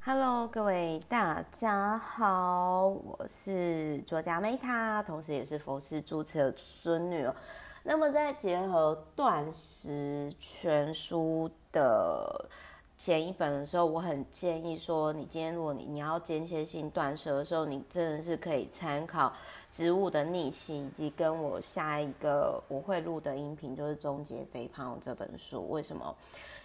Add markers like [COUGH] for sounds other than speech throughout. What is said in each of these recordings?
Hello，各位大家好，我是作家 Meta，同时也是佛师注册孙女。那么在结合断食全书的前一本的时候，我很建议说，你今天如果你你要间歇性断食的时候，你真的是可以参考《植物的逆袭》，以及跟我下一个我会录的音频，就是《终结肥胖》这本书。为什么？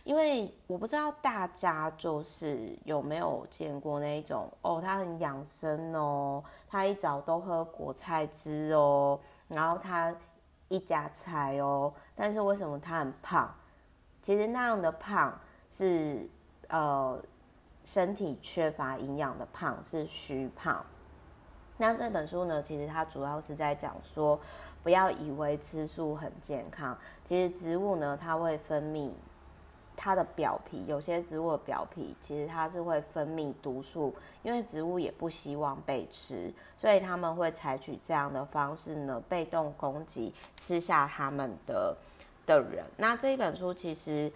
因为我不知道大家就是有没有见过那一种哦，他很养生哦，他一早都喝果菜汁哦，然后他一家菜哦，但是为什么他很胖？其实那样的胖是呃身体缺乏营养的胖，是虚胖。那这本书呢，其实它主要是在讲说，不要以为吃素很健康，其实植物呢，它会分泌。它的表皮，有些植物的表皮其实它是会分泌毒素，因为植物也不希望被吃，所以他们会采取这样的方式呢，被动攻击吃下他们的的人。那这一本书其实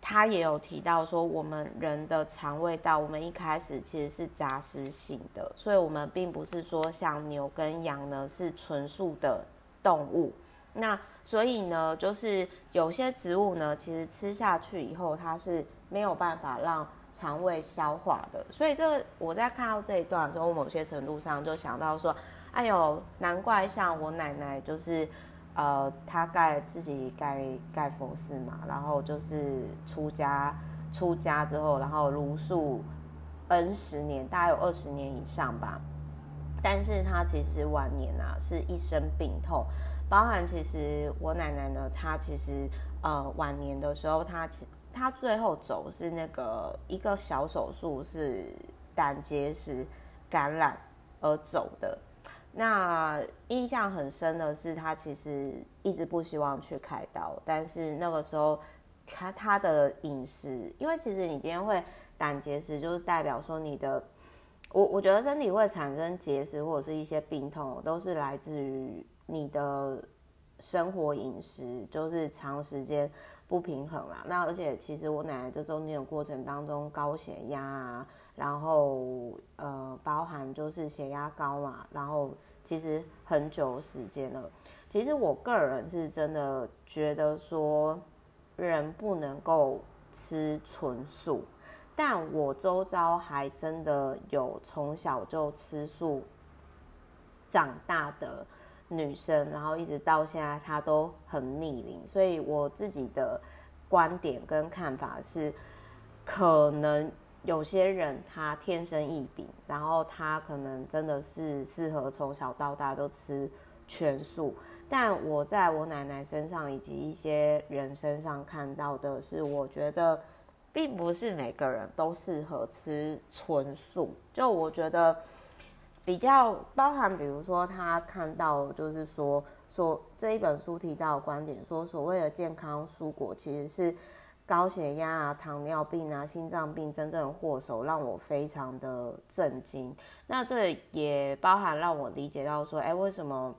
他也有提到说，我们人的肠胃道，我们一开始其实是杂食性的，所以我们并不是说像牛跟羊呢是纯素的动物。那所以呢，就是有些植物呢，其实吃下去以后，它是没有办法让肠胃消化的。所以这个我在看到这一段的时候，某些程度上就想到说，哎呦，难怪像我奶奶，就是呃，她盖自己盖盖佛寺嘛，然后就是出家出家之后，然后茹素 N 十年，大概有二十年以上吧。但是他其实晚年啊，是一身病痛。包含其实我奶奶呢，她其实呃晚年的时候，她其她最后走是那个一个小手术，是胆结石感染而走的。那印象很深的是，她其实一直不希望去开刀，但是那个时候她她的饮食，因为其实你今天会胆结石，就是代表说你的，我我觉得身体会产生结石或者是一些病痛，都是来自于。你的生活饮食就是长时间不平衡啦。那而且其实我奶奶这中间的过程当中，高血压啊，然后呃，包含就是血压高嘛，然后其实很久时间了。其实我个人是真的觉得说，人不能够吃纯素，但我周遭还真的有从小就吃素长大的。女生，然后一直到现在，她都很逆龄，所以我自己的观点跟看法是，可能有些人他天生异禀，然后他可能真的是适合从小到大都吃全素，但我在我奶奶身上以及一些人身上看到的是，我觉得并不是每个人都适合吃纯素，就我觉得。比较包含，比如说他看到，就是说说这一本书提到的观点，说所谓的健康蔬果其实是高血压啊、糖尿病啊、心脏病真正的祸首，让我非常的震惊。那这也包含让我理解到说，哎，为什么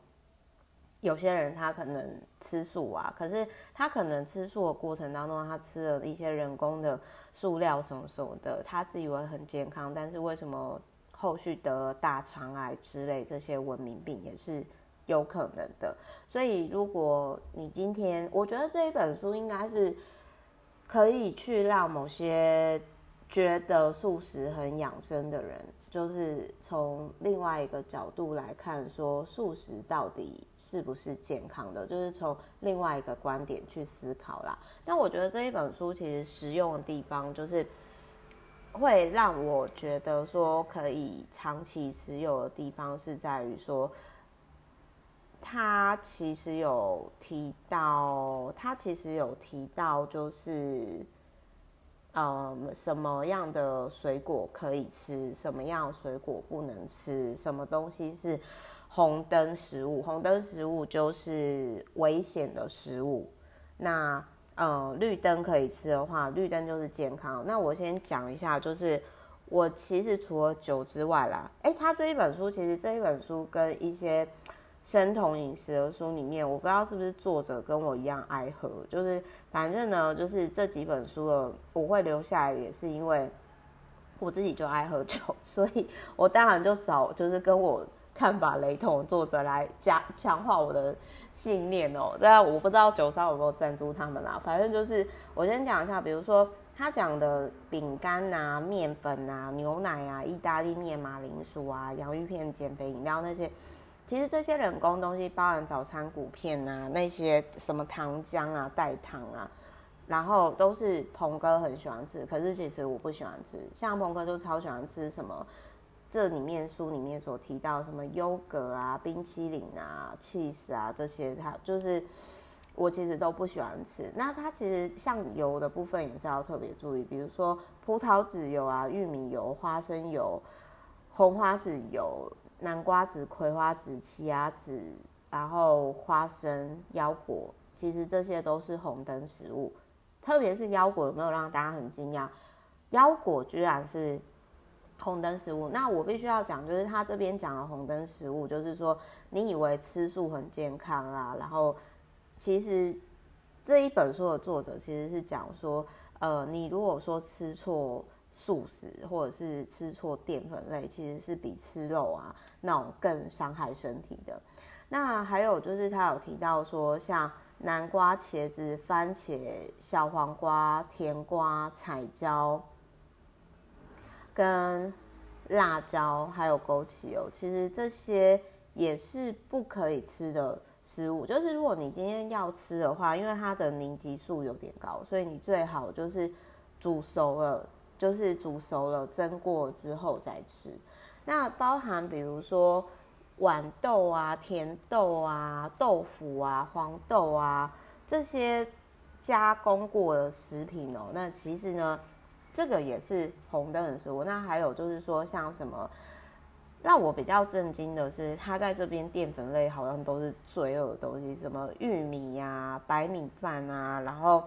有些人他可能吃素啊，可是他可能吃素的过程当中，他吃了一些人工的塑料什么什么的，他自以为很健康，但是为什么？后续得大肠癌之类这些文明病也是有可能的，所以如果你今天，我觉得这一本书应该是可以去让某些觉得素食很养生的人，就是从另外一个角度来看，说素食到底是不是健康的，就是从另外一个观点去思考啦。但我觉得这一本书其实实用的地方就是。会让我觉得说可以长期持有的地方是在于说，他其实有提到，他其实有提到就是，嗯，什么样的水果可以吃，什么样水果不能吃，什么东西是红灯食物，红灯食物就是危险的食物，那。嗯，绿灯可以吃的话，绿灯就是健康。那我先讲一下，就是我其实除了酒之外啦，哎，他这一本书其实这一本书跟一些生酮饮食的书里面，我不知道是不是作者跟我一样爱喝，就是反正呢，就是这几本书的我会留下来，也是因为我自己就爱喝酒，所以我当然就找就是跟我看法雷同的作者来加强化我的信念哦。对啊，我不知道酒商有没有赞助他们啦，反正就是我先讲一下，比如说他讲的饼干啊、面粉啊、牛奶啊、意大利面、马铃薯啊、洋芋片、减肥饮料那些，其实这些人工东西，包含早餐谷片啊，那些什么糖浆啊、代糖啊。然后都是鹏哥很喜欢吃，可是其实我不喜欢吃。像鹏哥就超喜欢吃什么，这里面书里面所提到什么优格啊、冰淇淋啊、cheese 啊这些，他就是我其实都不喜欢吃。那它其实像油的部分也是要特别注意，比如说葡萄籽油啊、玉米油、花生油、红花籽油、南瓜子、葵花籽、奇亚籽，然后花生、腰果，其实这些都是红灯食物。特别是腰果有没有让大家很惊讶？腰果居然是红灯食物。那我必须要讲，就是他这边讲的红灯食物，就是说你以为吃素很健康啊，然后其实这一本书的作者其实是讲说，呃，你如果说吃错素食或者是吃错淀粉类，其实是比吃肉啊那种更伤害身体的。那还有就是他有提到说像。南瓜、茄子、番茄、小黄瓜、甜瓜、彩椒、跟辣椒，还有枸杞哦，其实这些也是不可以吃的食物。就是如果你今天要吃的话，因为它的凝集素有点高，所以你最好就是煮熟了，就是煮熟了蒸过之后再吃。那包含比如说。豌豆啊、甜豆啊、豆腐啊、黄豆啊，这些加工过的食品哦，那其实呢，这个也是红灯的食物。那还有就是说，像什么让我比较震惊的是，它在这边淀粉类好像都是罪恶的东西，什么玉米呀、啊、白米饭啊，然后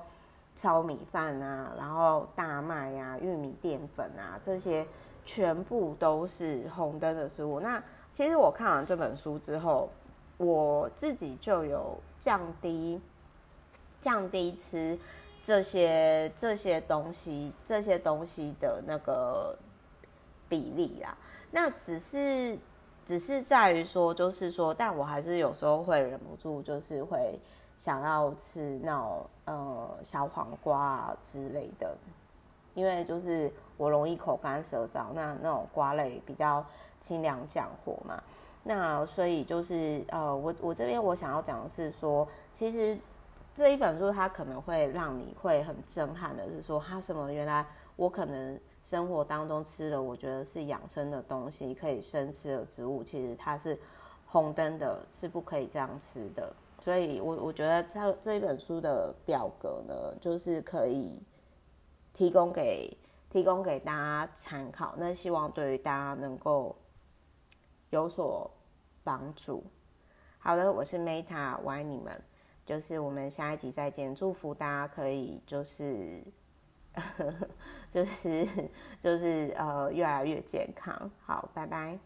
糙米饭啊，然后大麦呀、啊、玉米淀粉啊，这些全部都是红灯的食物。那其实我看完这本书之后，我自己就有降低降低吃这些这些东西这些东西的那个比例啦。那只是只是在于说，就是说，但我还是有时候会忍不住，就是会想要吃那种呃小黄瓜啊之类的，因为就是我容易口干舌燥，那那种瓜类比较。清凉降火嘛，那所以就是呃，我我这边我想要讲的是说，其实这一本书它可能会让你会很震撼的是说，它什么原来我可能生活当中吃的，我觉得是养生的东西，可以生吃的植物，其实它是红灯的，是不可以这样吃的。所以我我觉得这这一本书的表格呢，就是可以提供给提供给大家参考。那希望对于大家能够。有所帮助。好的，我是 Meta，我爱你们。就是我们下一集再见，祝福大家可以就是 [LAUGHS] 就是就是呃越来越健康。好，拜拜。